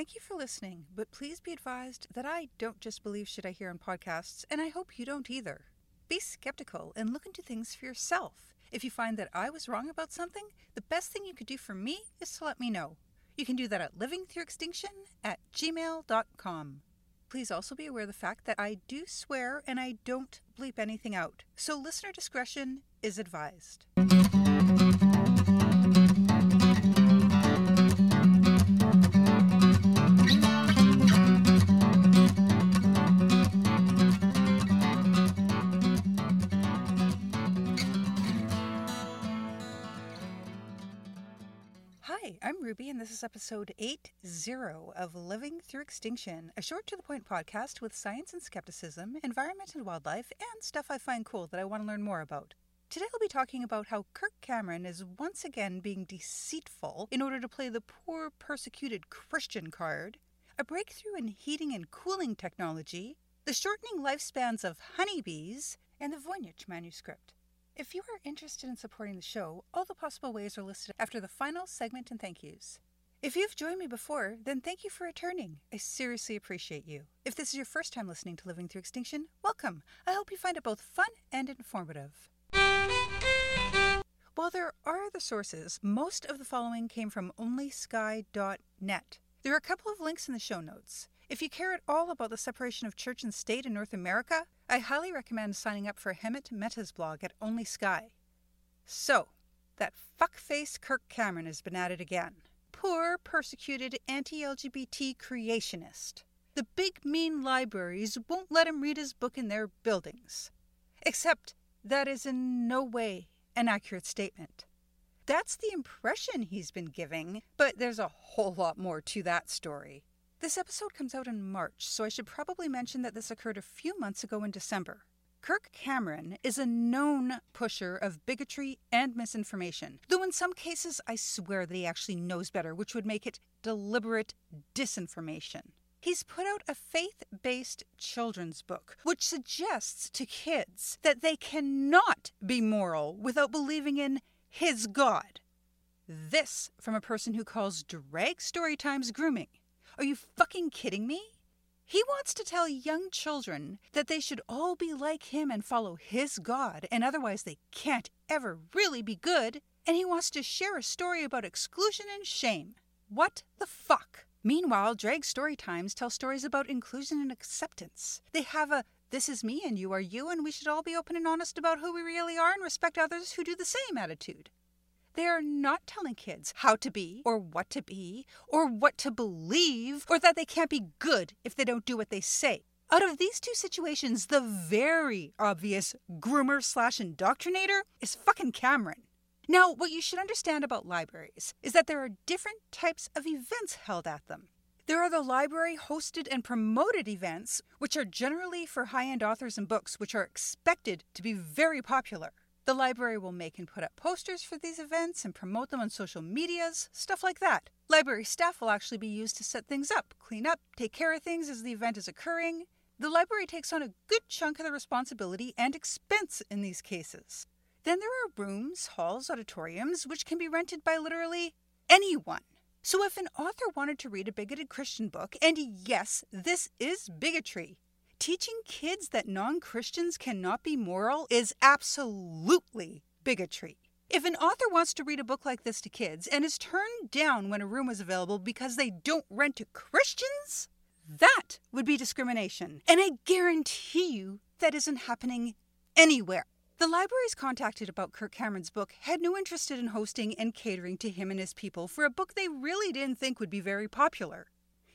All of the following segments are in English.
Thank you for listening, but please be advised that I don't just believe shit I hear on podcasts, and I hope you don't either. Be skeptical and look into things for yourself. If you find that I was wrong about something, the best thing you could do for me is to let me know. You can do that at livingthroughextinction at gmail.com. Please also be aware of the fact that I do swear and I don't bleep anything out, so listener discretion is advised. This is episode 80 of Living Through Extinction, a short to the point podcast with science and skepticism, environment and wildlife, and stuff I find cool that I want to learn more about. Today I'll be talking about how Kirk Cameron is once again being deceitful in order to play the poor, persecuted Christian card, a breakthrough in heating and cooling technology, the shortening lifespans of honeybees, and the Voynich manuscript. If you are interested in supporting the show, all the possible ways are listed after the final segment and thank yous. If you've joined me before, then thank you for returning. I seriously appreciate you. If this is your first time listening to Living Through Extinction, welcome. I hope you find it both fun and informative. While there are other sources, most of the following came from onlysky.net. There are a couple of links in the show notes. If you care at all about the separation of church and state in North America, I highly recommend signing up for Hemant Mehta's blog at Only Sky. So, that fuckface Kirk Cameron has been at it again. Poor, persecuted, anti LGBT creationist. The big, mean libraries won't let him read his book in their buildings. Except that is in no way an accurate statement. That's the impression he's been giving, but there's a whole lot more to that story. This episode comes out in March, so I should probably mention that this occurred a few months ago in December. Kirk Cameron is a known pusher of bigotry and misinformation, though in some cases I swear that he actually knows better, which would make it deliberate disinformation. He's put out a faith based children's book, which suggests to kids that they cannot be moral without believing in his God. This from a person who calls drag story times grooming. Are you fucking kidding me? He wants to tell young children that they should all be like him and follow his God, and otherwise they can't ever really be good. And he wants to share a story about exclusion and shame. What the fuck? Meanwhile, Drag Story Times tell stories about inclusion and acceptance. They have a this is me and you are you, and we should all be open and honest about who we really are and respect others who do the same attitude. They are not telling kids how to be, or what to be, or what to believe, or that they can't be good if they don't do what they say. Out of these two situations, the very obvious groomer slash indoctrinator is fucking Cameron. Now, what you should understand about libraries is that there are different types of events held at them. There are the library hosted and promoted events, which are generally for high end authors and books, which are expected to be very popular. The library will make and put up posters for these events and promote them on social medias, stuff like that. Library staff will actually be used to set things up, clean up, take care of things as the event is occurring. The library takes on a good chunk of the responsibility and expense in these cases. Then there are rooms, halls, auditoriums, which can be rented by literally anyone. So if an author wanted to read a bigoted Christian book, and yes, this is bigotry, teaching kids that non Christians cannot be moral is absolutely bigotry. If an author wants to read a book like this to kids and is turned down when a room is available because they don't rent to Christians, that would be discrimination. And I guarantee you that isn't happening anywhere. The libraries contacted about Kirk Cameron's book had no interest in hosting and catering to him and his people for a book they really didn't think would be very popular.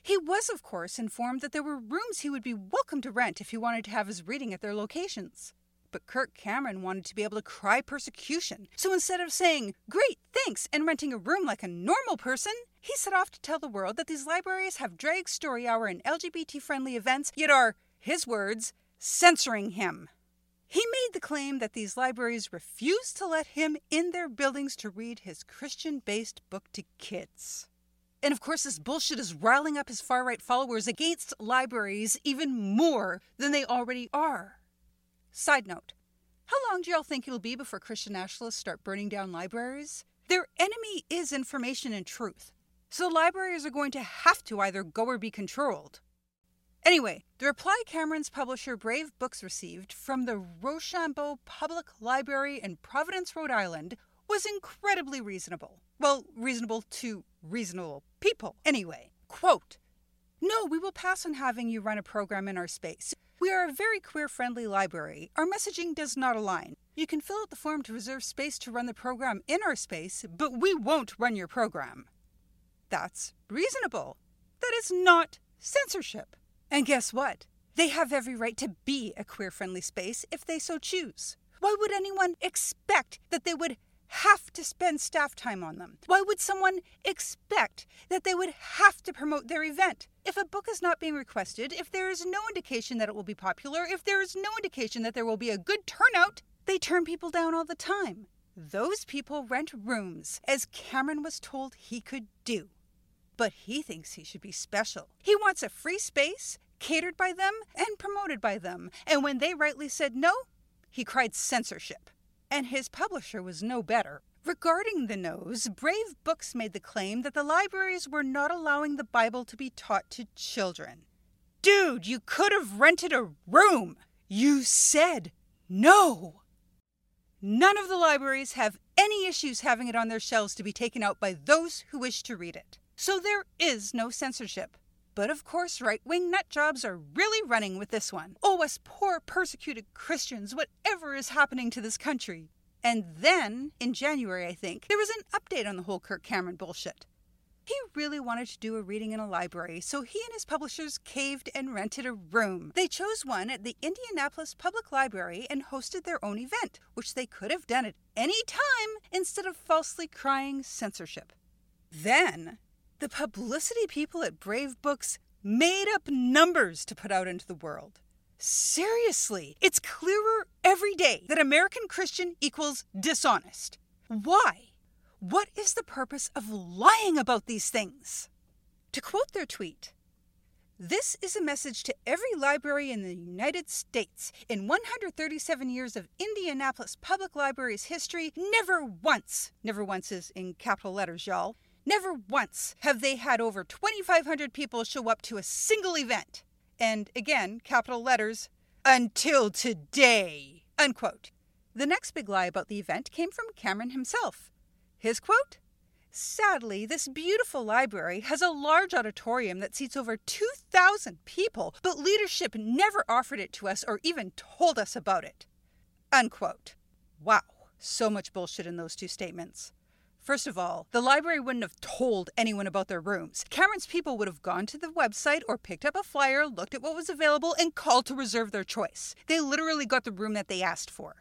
He was, of course, informed that there were rooms he would be welcome to rent if he wanted to have his reading at their locations. But Kirk Cameron wanted to be able to cry persecution, so instead of saying, Great, thanks, and renting a room like a normal person, he set off to tell the world that these libraries have drag story hour and LGBT friendly events, yet are, his words, censoring him. He made the claim that these libraries refuse to let him in their buildings to read his Christian based book to kids. And of course, this bullshit is riling up his far right followers against libraries even more than they already are. Side note How long do y'all think it'll be before Christian nationalists start burning down libraries? Their enemy is information and truth. So libraries are going to have to either go or be controlled. Anyway, the reply Cameron's publisher Brave Books received from the Rochambeau Public Library in Providence, Rhode Island was incredibly reasonable. Well, reasonable to reasonable people, anyway. Quote No, we will pass on having you run a program in our space. We are a very queer friendly library. Our messaging does not align. You can fill out the form to reserve space to run the program in our space, but we won't run your program. That's reasonable. That is not censorship. And guess what? They have every right to be a queer friendly space if they so choose. Why would anyone expect that they would have to spend staff time on them? Why would someone expect that they would have to promote their event? If a book is not being requested, if there is no indication that it will be popular, if there is no indication that there will be a good turnout, they turn people down all the time. Those people rent rooms, as Cameron was told he could do. But he thinks he should be special. He wants a free space, catered by them, and promoted by them. And when they rightly said no, he cried censorship. And his publisher was no better. Regarding the nose, Brave Books made the claim that the libraries were not allowing the Bible to be taught to children. Dude, you could have rented a room! You said no! None of the libraries have any issues having it on their shelves to be taken out by those who wish to read it. So there is no censorship. But of course, right wing nut jobs are really running with this one. Oh, us poor persecuted Christians, whatever is happening to this country. And then, in January, I think, there was an update on the whole Kirk Cameron bullshit. He really wanted to do a reading in a library, so he and his publishers caved and rented a room. They chose one at the Indianapolis Public Library and hosted their own event, which they could have done at any time instead of falsely crying censorship. Then, the publicity people at Brave Books made up numbers to put out into the world. Seriously, it's clearer every day that American Christian equals dishonest. Why? What is the purpose of lying about these things? To quote their tweet, this is a message to every library in the United States. In 137 years of Indianapolis Public Library's history, never once, never once is in capital letters, y'all, never once have they had over 2,500 people show up to a single event. And again, capital letters, until today, unquote. The next big lie about the event came from Cameron himself. His quote Sadly, this beautiful library has a large auditorium that seats over 2,000 people, but leadership never offered it to us or even told us about it. Unquote. Wow, so much bullshit in those two statements. First of all, the library wouldn't have told anyone about their rooms. Cameron's people would have gone to the website or picked up a flyer, looked at what was available, and called to reserve their choice. They literally got the room that they asked for.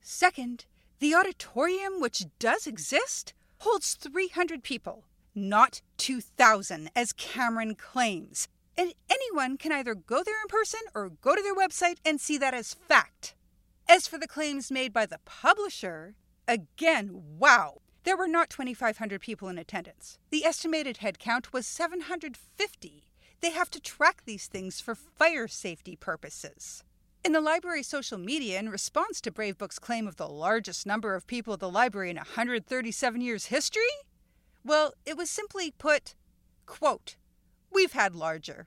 Second, the auditorium, which does exist, holds 300 people, not 2,000, as Cameron claims. And anyone can either go there in person or go to their website and see that as fact. As for the claims made by the publisher, again, wow. There were not 2,500 people in attendance. The estimated head count was 750. They have to track these things for fire safety purposes. In the library's social media, in response to Brave Book's claim of the largest number of people at the library in 137 years' history, well, it was simply put, quote, We've had larger,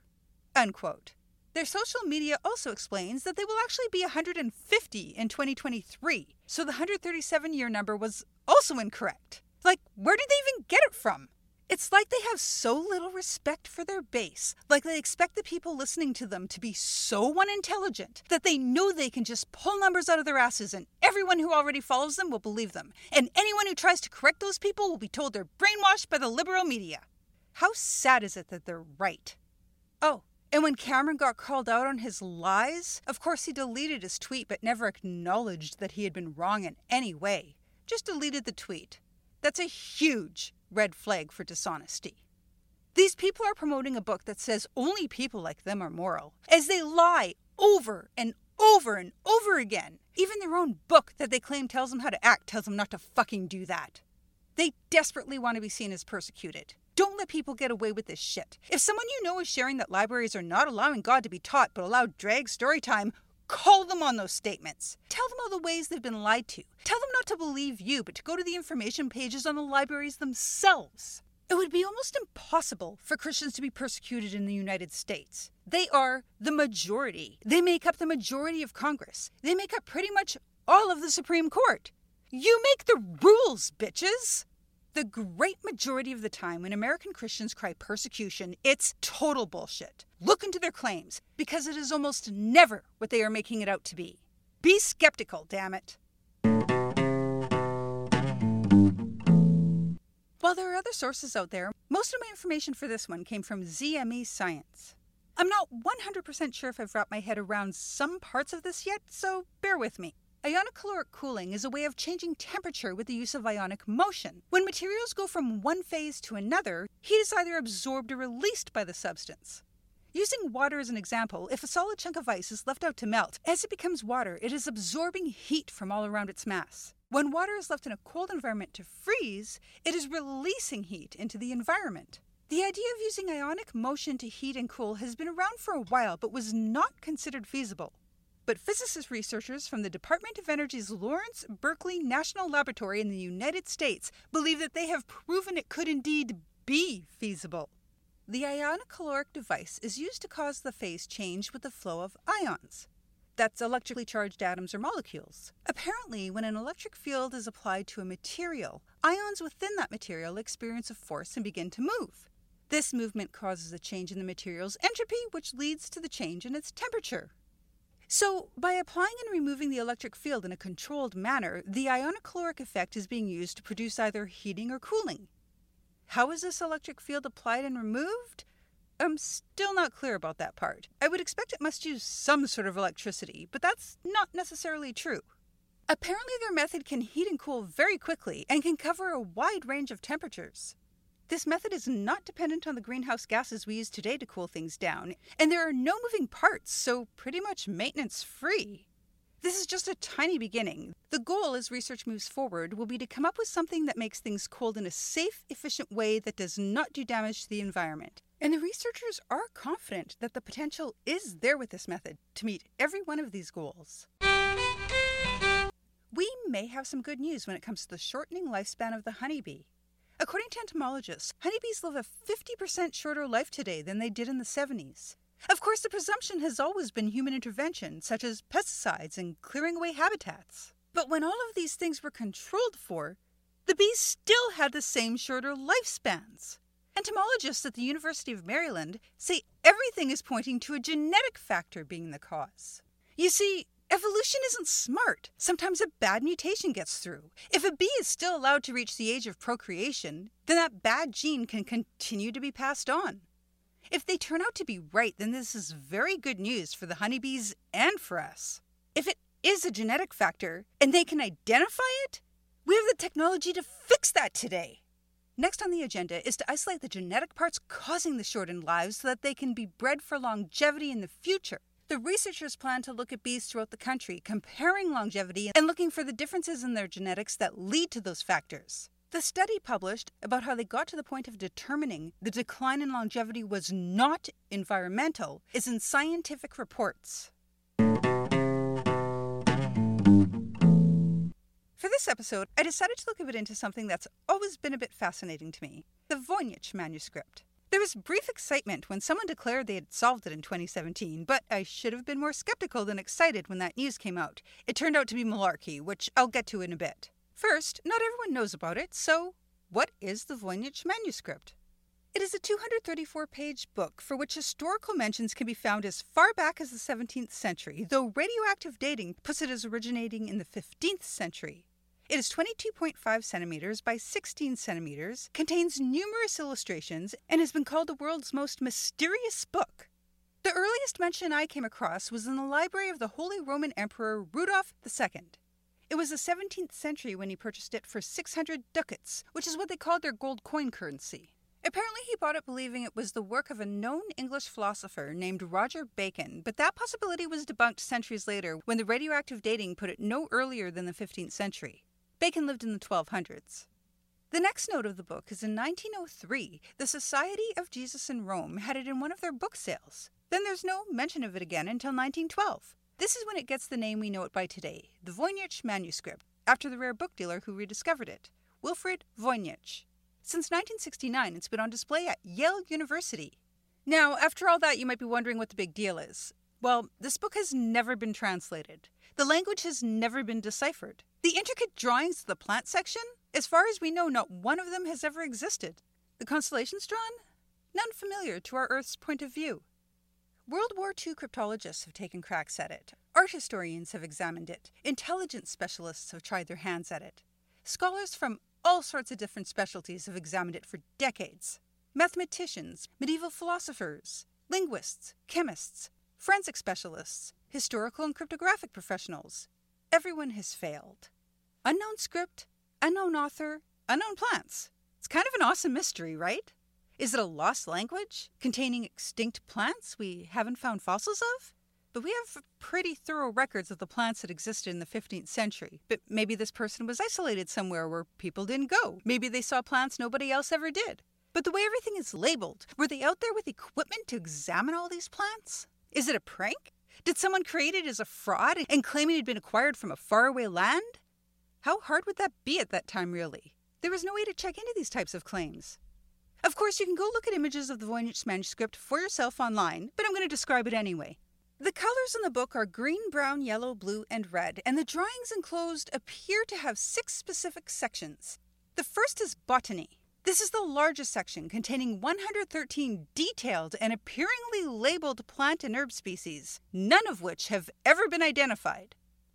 unquote. Their social media also explains that they will actually be 150 in 2023, so the 137 year number was also incorrect. Like, where did they even get it from? It's like they have so little respect for their base, like they expect the people listening to them to be so unintelligent that they know they can just pull numbers out of their asses and everyone who already follows them will believe them. And anyone who tries to correct those people will be told they're brainwashed by the liberal media. How sad is it that they're right? Oh, and when Cameron got called out on his lies, of course he deleted his tweet but never acknowledged that he had been wrong in any way. Just deleted the tweet. That's a huge red flag for dishonesty. These people are promoting a book that says only people like them are moral, as they lie over and over and over again. Even their own book that they claim tells them how to act tells them not to fucking do that. They desperately want to be seen as persecuted. Don't let people get away with this shit. If someone you know is sharing that libraries are not allowing God to be taught but allow drag story time, Call them on those statements. Tell them all the ways they've been lied to. Tell them not to believe you, but to go to the information pages on the libraries themselves. It would be almost impossible for Christians to be persecuted in the United States. They are the majority. They make up the majority of Congress. They make up pretty much all of the Supreme Court. You make the rules, bitches! The great majority of the time when American Christians cry persecution, it's total bullshit. Look into their claims, because it is almost never what they are making it out to be. Be skeptical, damn it. While there are other sources out there, most of my information for this one came from ZME Science. I'm not 100% sure if I've wrapped my head around some parts of this yet, so bear with me. Ionocaloric cooling is a way of changing temperature with the use of ionic motion. When materials go from one phase to another, heat is either absorbed or released by the substance. Using water as an example, if a solid chunk of ice is left out to melt, as it becomes water, it is absorbing heat from all around its mass. When water is left in a cold environment to freeze, it is releasing heat into the environment. The idea of using ionic motion to heat and cool has been around for a while but was not considered feasible. But physicist researchers from the Department of Energy's Lawrence Berkeley National Laboratory in the United States believe that they have proven it could indeed be feasible. The ionocaloric device is used to cause the phase change with the flow of ions. That's electrically charged atoms or molecules. Apparently, when an electric field is applied to a material, ions within that material experience a force and begin to move. This movement causes a change in the material's entropy, which leads to the change in its temperature. So, by applying and removing the electric field in a controlled manner, the ionocaloric effect is being used to produce either heating or cooling. How is this electric field applied and removed? I'm still not clear about that part. I would expect it must use some sort of electricity, but that's not necessarily true. Apparently, their method can heat and cool very quickly and can cover a wide range of temperatures. This method is not dependent on the greenhouse gases we use today to cool things down, and there are no moving parts, so pretty much maintenance free. This is just a tiny beginning. The goal as research moves forward will be to come up with something that makes things cold in a safe, efficient way that does not do damage to the environment. And the researchers are confident that the potential is there with this method to meet every one of these goals. We may have some good news when it comes to the shortening lifespan of the honeybee. According to entomologists, honeybees live a 50% shorter life today than they did in the 70s. Of course, the presumption has always been human intervention, such as pesticides and clearing away habitats. But when all of these things were controlled for, the bees still had the same shorter lifespans. Entomologists at the University of Maryland say everything is pointing to a genetic factor being the cause. You see, Evolution isn't smart. Sometimes a bad mutation gets through. If a bee is still allowed to reach the age of procreation, then that bad gene can continue to be passed on. If they turn out to be right, then this is very good news for the honeybees and for us. If it is a genetic factor and they can identify it, we have the technology to fix that today. Next on the agenda is to isolate the genetic parts causing the shortened lives so that they can be bred for longevity in the future. The researchers plan to look at bees throughout the country, comparing longevity and looking for the differences in their genetics that lead to those factors. The study published about how they got to the point of determining the decline in longevity was not environmental is in scientific reports. For this episode, I decided to look a bit into something that's always been a bit fascinating to me the Voynich manuscript. There was brief excitement when someone declared they had solved it in 2017, but I should have been more skeptical than excited when that news came out. It turned out to be malarkey, which I'll get to in a bit. First, not everyone knows about it, so what is the Voynich manuscript? It is a 234 page book for which historical mentions can be found as far back as the 17th century, though radioactive dating puts it as originating in the 15th century. It is 22.5 centimeters by 16 centimeters, contains numerous illustrations, and has been called the world's most mysterious book. The earliest mention I came across was in the library of the Holy Roman Emperor Rudolf II. It was the 17th century when he purchased it for 600 ducats, which is what they called their gold coin currency. Apparently, he bought it believing it was the work of a known English philosopher named Roger Bacon, but that possibility was debunked centuries later when the radioactive dating put it no earlier than the 15th century. Bacon lived in the 1200s. The next note of the book is in 1903, the Society of Jesus in Rome had it in one of their book sales. Then there's no mention of it again until 1912. This is when it gets the name we know it by today, the Voynich manuscript, after the rare book dealer who rediscovered it, Wilfrid Voynich. Since 1969, it's been on display at Yale University. Now, after all that, you might be wondering what the big deal is. Well, this book has never been translated. The language has never been deciphered. The intricate drawings of the plant section, as far as we know, not one of them has ever existed. The constellations drawn? None familiar to our Earth's point of view. World War II cryptologists have taken cracks at it. Art historians have examined it. Intelligence specialists have tried their hands at it. Scholars from all sorts of different specialties have examined it for decades. Mathematicians, medieval philosophers, linguists, chemists, forensic specialists, historical and cryptographic professionals. Everyone has failed. Unknown script, unknown author, unknown plants. It's kind of an awesome mystery, right? Is it a lost language containing extinct plants we haven't found fossils of? But we have pretty thorough records of the plants that existed in the 15th century. But maybe this person was isolated somewhere where people didn't go. Maybe they saw plants nobody else ever did. But the way everything is labeled, were they out there with equipment to examine all these plants? Is it a prank? Did someone create it as a fraud and claim it had been acquired from a faraway land? How hard would that be at that time, really? There was no way to check into these types of claims. Of course, you can go look at images of the Voynich manuscript for yourself online, but I'm going to describe it anyway. The colors in the book are green, brown, yellow, blue, and red, and the drawings enclosed appear to have six specific sections. The first is botany. This is the largest section, containing 113 detailed and appearingly labeled plant and herb species, none of which have ever been identified.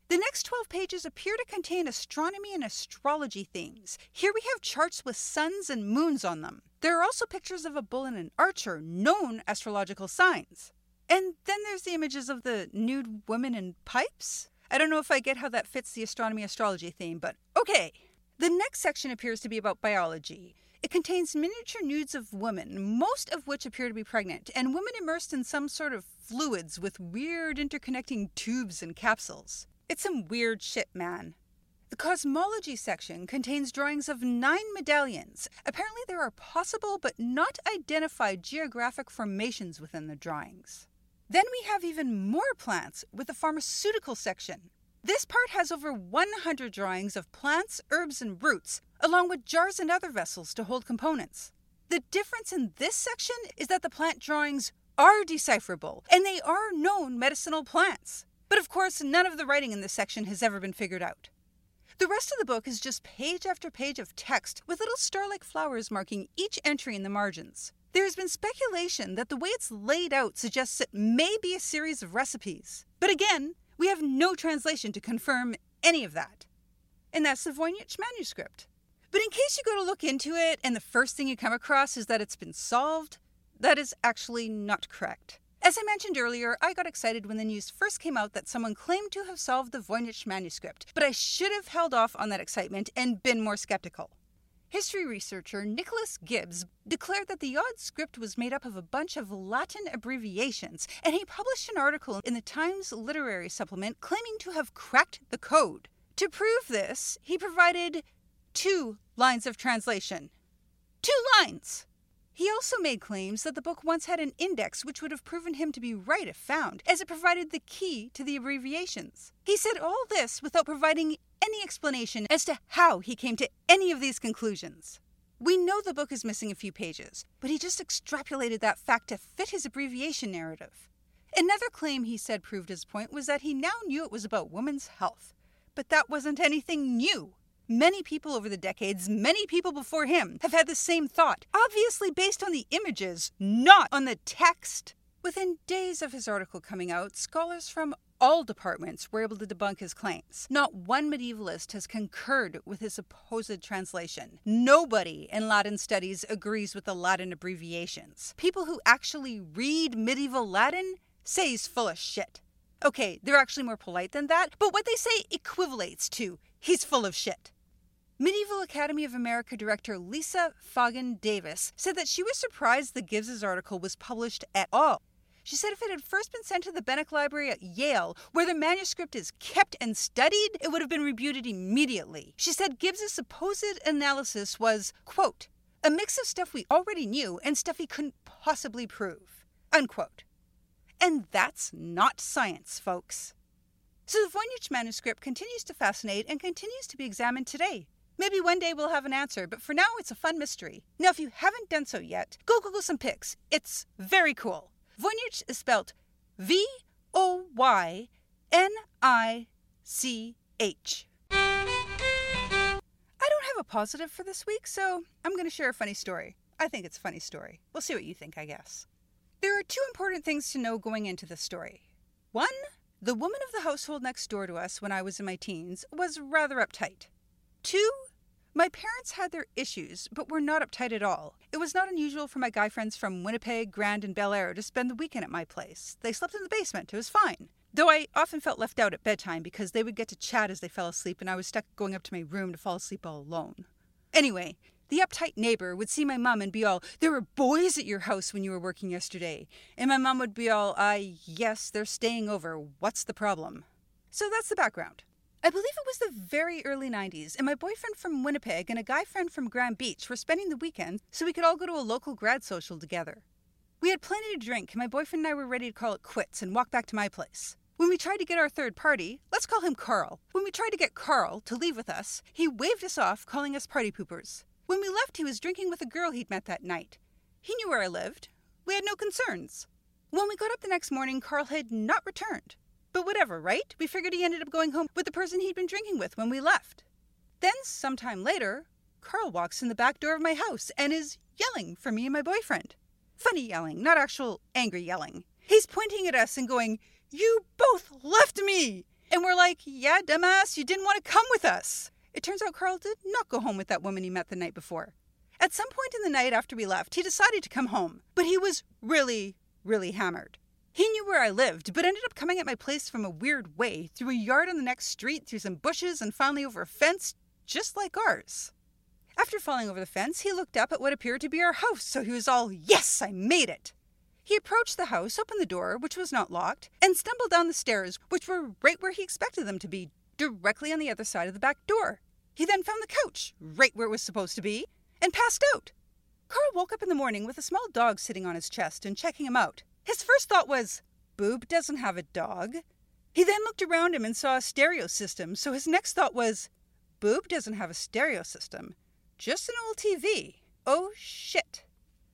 The next 12 pages appear to contain astronomy and astrology themes. Here we have charts with suns and moons on them. There are also pictures of a bull and an archer, known astrological signs. And then there's the images of the nude women in pipes. I don't know if I get how that fits the astronomy astrology theme, but okay. The next section appears to be about biology. It contains miniature nudes of women, most of which appear to be pregnant, and women immersed in some sort of fluids with weird interconnecting tubes and capsules. It's some weird shit, man. The cosmology section contains drawings of nine medallions. Apparently, there are possible but not identified geographic formations within the drawings. Then we have even more plants with the pharmaceutical section. This part has over 100 drawings of plants, herbs, and roots, along with jars and other vessels to hold components. The difference in this section is that the plant drawings are decipherable, and they are known medicinal plants. But of course, none of the writing in this section has ever been figured out. The rest of the book is just page after page of text with little star like flowers marking each entry in the margins. There has been speculation that the way it's laid out suggests it may be a series of recipes. But again, we have no translation to confirm any of that. And that's the Voynich manuscript. But in case you go to look into it and the first thing you come across is that it's been solved, that is actually not correct. As I mentioned earlier, I got excited when the news first came out that someone claimed to have solved the Voynich manuscript, but I should have held off on that excitement and been more skeptical. History researcher Nicholas Gibbs declared that the odd script was made up of a bunch of Latin abbreviations, and he published an article in the Times Literary Supplement claiming to have cracked the code. To prove this, he provided two lines of translation. Two lines! He also made claims that the book once had an index which would have proven him to be right if found, as it provided the key to the abbreviations. He said all this without providing any explanation as to how he came to any of these conclusions. We know the book is missing a few pages, but he just extrapolated that fact to fit his abbreviation narrative. Another claim he said proved his point was that he now knew it was about women's health. But that wasn't anything new. Many people over the decades, many people before him, have had the same thought, obviously based on the images, not on the text. Within days of his article coming out, scholars from all departments were able to debunk his claims. Not one medievalist has concurred with his supposed translation. Nobody in Latin studies agrees with the Latin abbreviations. People who actually read medieval Latin say he's full of shit. Okay, they're actually more polite than that, but what they say equivalates to he's full of shit. Medieval Academy of America director Lisa Fagin Davis said that she was surprised the Gibbs's article was published at all. She said if it had first been sent to the Beinecke Library at Yale, where the manuscript is kept and studied, it would have been rebutted immediately. She said Gibbs's supposed analysis was, quote, a mix of stuff we already knew and stuff he couldn't possibly prove, unquote. And that's not science, folks. So the Voynich manuscript continues to fascinate and continues to be examined today. Maybe one day we'll have an answer, but for now it's a fun mystery. Now, if you haven't done so yet, go Google some pics. It's very cool. Voynich is spelled V O Y N I C H. I don't have a positive for this week, so I'm going to share a funny story. I think it's a funny story. We'll see what you think, I guess. There are two important things to know going into this story. One, the woman of the household next door to us when I was in my teens was rather uptight. Two, my parents had their issues, but were not uptight at all. It was not unusual for my guy friends from Winnipeg, Grand, and Bel Air to spend the weekend at my place. They slept in the basement, it was fine. Though I often felt left out at bedtime because they would get to chat as they fell asleep and I was stuck going up to my room to fall asleep all alone. Anyway, the uptight neighbor would see my mom and be all, There were boys at your house when you were working yesterday. And my mom would be all, Uh, yes, they're staying over. What's the problem? So that's the background. I believe it was the very early 90s, and my boyfriend from Winnipeg and a guy friend from Grand Beach were spending the weekend so we could all go to a local grad social together. We had plenty to drink, and my boyfriend and I were ready to call it quits and walk back to my place. When we tried to get our third party, let's call him Carl, when we tried to get Carl to leave with us, he waved us off, calling us party poopers. When we left, he was drinking with a girl he'd met that night. He knew where I lived. We had no concerns. When we got up the next morning, Carl had not returned. But whatever, right? We figured he ended up going home with the person he'd been drinking with when we left. Then, sometime later, Carl walks in the back door of my house and is yelling for me and my boyfriend. Funny yelling, not actual angry yelling. He's pointing at us and going, You both left me! And we're like, Yeah, dumbass, you didn't want to come with us. It turns out Carl did not go home with that woman he met the night before. At some point in the night after we left, he decided to come home, but he was really, really hammered. He knew where I lived, but ended up coming at my place from a weird way, through a yard on the next street, through some bushes, and finally over a fence, just like ours. After falling over the fence, he looked up at what appeared to be our house, so he was all, Yes, I made it! He approached the house, opened the door, which was not locked, and stumbled down the stairs, which were right where he expected them to be, directly on the other side of the back door. He then found the couch, right where it was supposed to be, and passed out. Carl woke up in the morning with a small dog sitting on his chest and checking him out. His first thought was, Boob doesn't have a dog. He then looked around him and saw a stereo system, so his next thought was, Boob doesn't have a stereo system, just an old TV. Oh shit.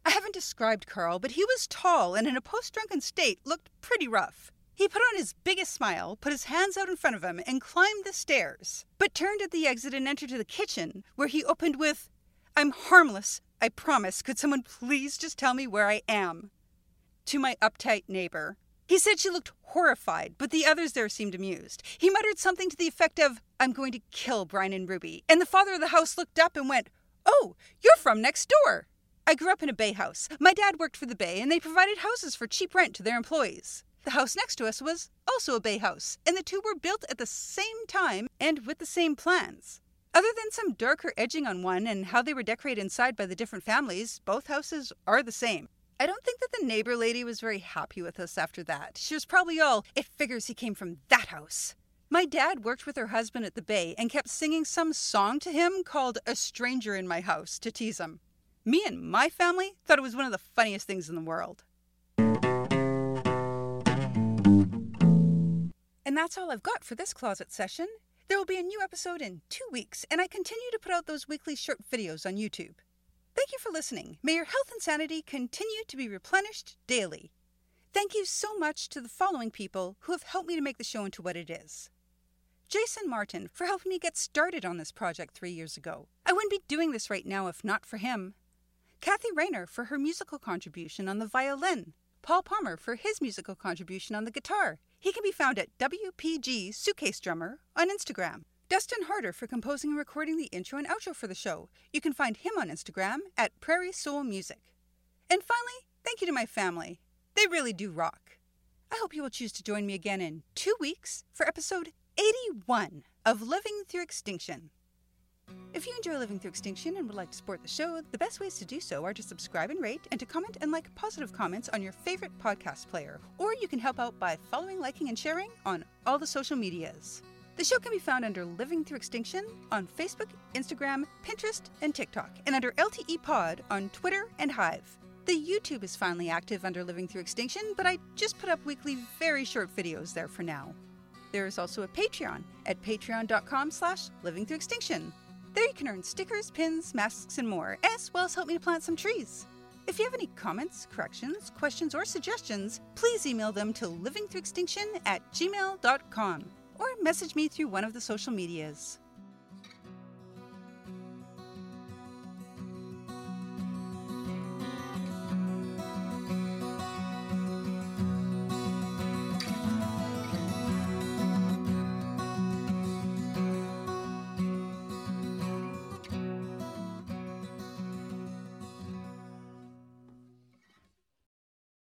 I haven't described Carl, but he was tall and in a post drunken state looked pretty rough. He put on his biggest smile, put his hands out in front of him, and climbed the stairs, but turned at the exit and entered to the kitchen, where he opened with, I'm harmless, I promise. Could someone please just tell me where I am? To my uptight neighbor. He said she looked horrified, but the others there seemed amused. He muttered something to the effect of, I'm going to kill Brian and Ruby. And the father of the house looked up and went, Oh, you're from next door. I grew up in a bay house. My dad worked for the bay, and they provided houses for cheap rent to their employees. The house next to us was also a bay house, and the two were built at the same time and with the same plans. Other than some darker edging on one and how they were decorated inside by the different families, both houses are the same. I don't think that the neighbor lady was very happy with us after that. She was probably all, it figures he came from that house. My dad worked with her husband at the Bay and kept singing some song to him called A Stranger in My House to tease him. Me and my family thought it was one of the funniest things in the world. And that's all I've got for this closet session. There will be a new episode in two weeks, and I continue to put out those weekly short videos on YouTube. Thank you for listening. May your health and sanity continue to be replenished daily. Thank you so much to the following people who have helped me to make the show into what it is. Jason Martin for helping me get started on this project three years ago. I wouldn't be doing this right now if not for him. Kathy Rayner for her musical contribution on the violin. Paul Palmer for his musical contribution on the guitar. He can be found at WPG Suitcase Drummer on Instagram. Dustin Harder for composing and recording the intro and outro for the show. You can find him on Instagram at Prairie Soul Music. And finally, thank you to my family. They really do rock. I hope you will choose to join me again in two weeks for episode 81 of Living Through Extinction. If you enjoy Living Through Extinction and would like to support the show, the best ways to do so are to subscribe and rate and to comment and like positive comments on your favorite podcast player. Or you can help out by following, liking, and sharing on all the social medias. The show can be found under Living Through Extinction on Facebook, Instagram, Pinterest, and TikTok, and under LTE Pod on Twitter and Hive. The YouTube is finally active under Living Through Extinction, but I just put up weekly, very short videos there for now. There is also a Patreon at patreon.com slash living through extinction. There you can earn stickers, pins, masks, and more, as well as help me to plant some trees. If you have any comments, corrections, questions, or suggestions, please email them to livingthroughextinction at gmail.com or message me through one of the social medias.